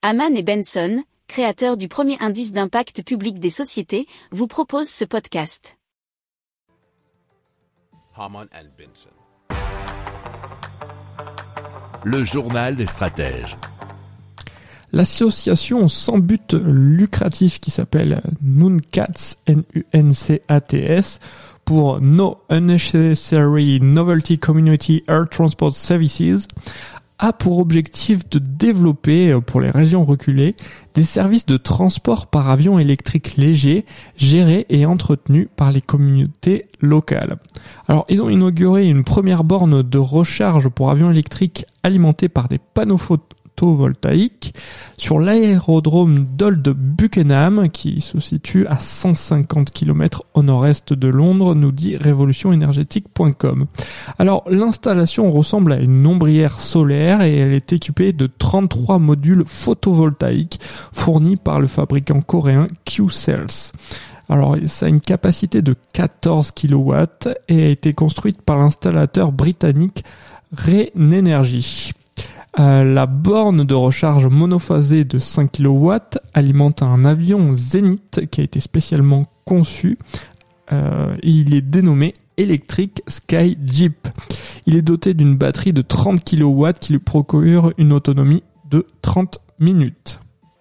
Haman et Benson, créateurs du premier indice d'impact public des sociétés, vous proposent ce podcast. Haman and Benson. Le journal des stratèges. L'association sans but lucratif qui s'appelle NUNCATS, N-U-N-C-A-T-S, pour No Unnecessary Novelty Community Air Transport Services, a pour objectif de développer euh, pour les régions reculées des services de transport par avion électrique léger gérés et entretenus par les communautés locales. Alors ils ont inauguré une première borne de recharge pour avions électriques alimentés par des panneaux photovoltaïque sur l'aérodrome d'Old Buckenham qui se situe à 150 km au nord-est de Londres, nous dit révolutionénergétique.com. Alors l'installation ressemble à une ombrière solaire et elle est équipée de 33 modules photovoltaïques fournis par le fabricant coréen Q-Cells. Alors, ça a une capacité de 14 kW et a été construite par l'installateur britannique Rain Energy. Euh, la borne de recharge monophasée de 5 kW alimente un avion Zenith qui a été spécialement conçu. Euh, il est dénommé Electric Sky Jeep. Il est doté d'une batterie de 30 kW qui lui procure une autonomie de 30 minutes.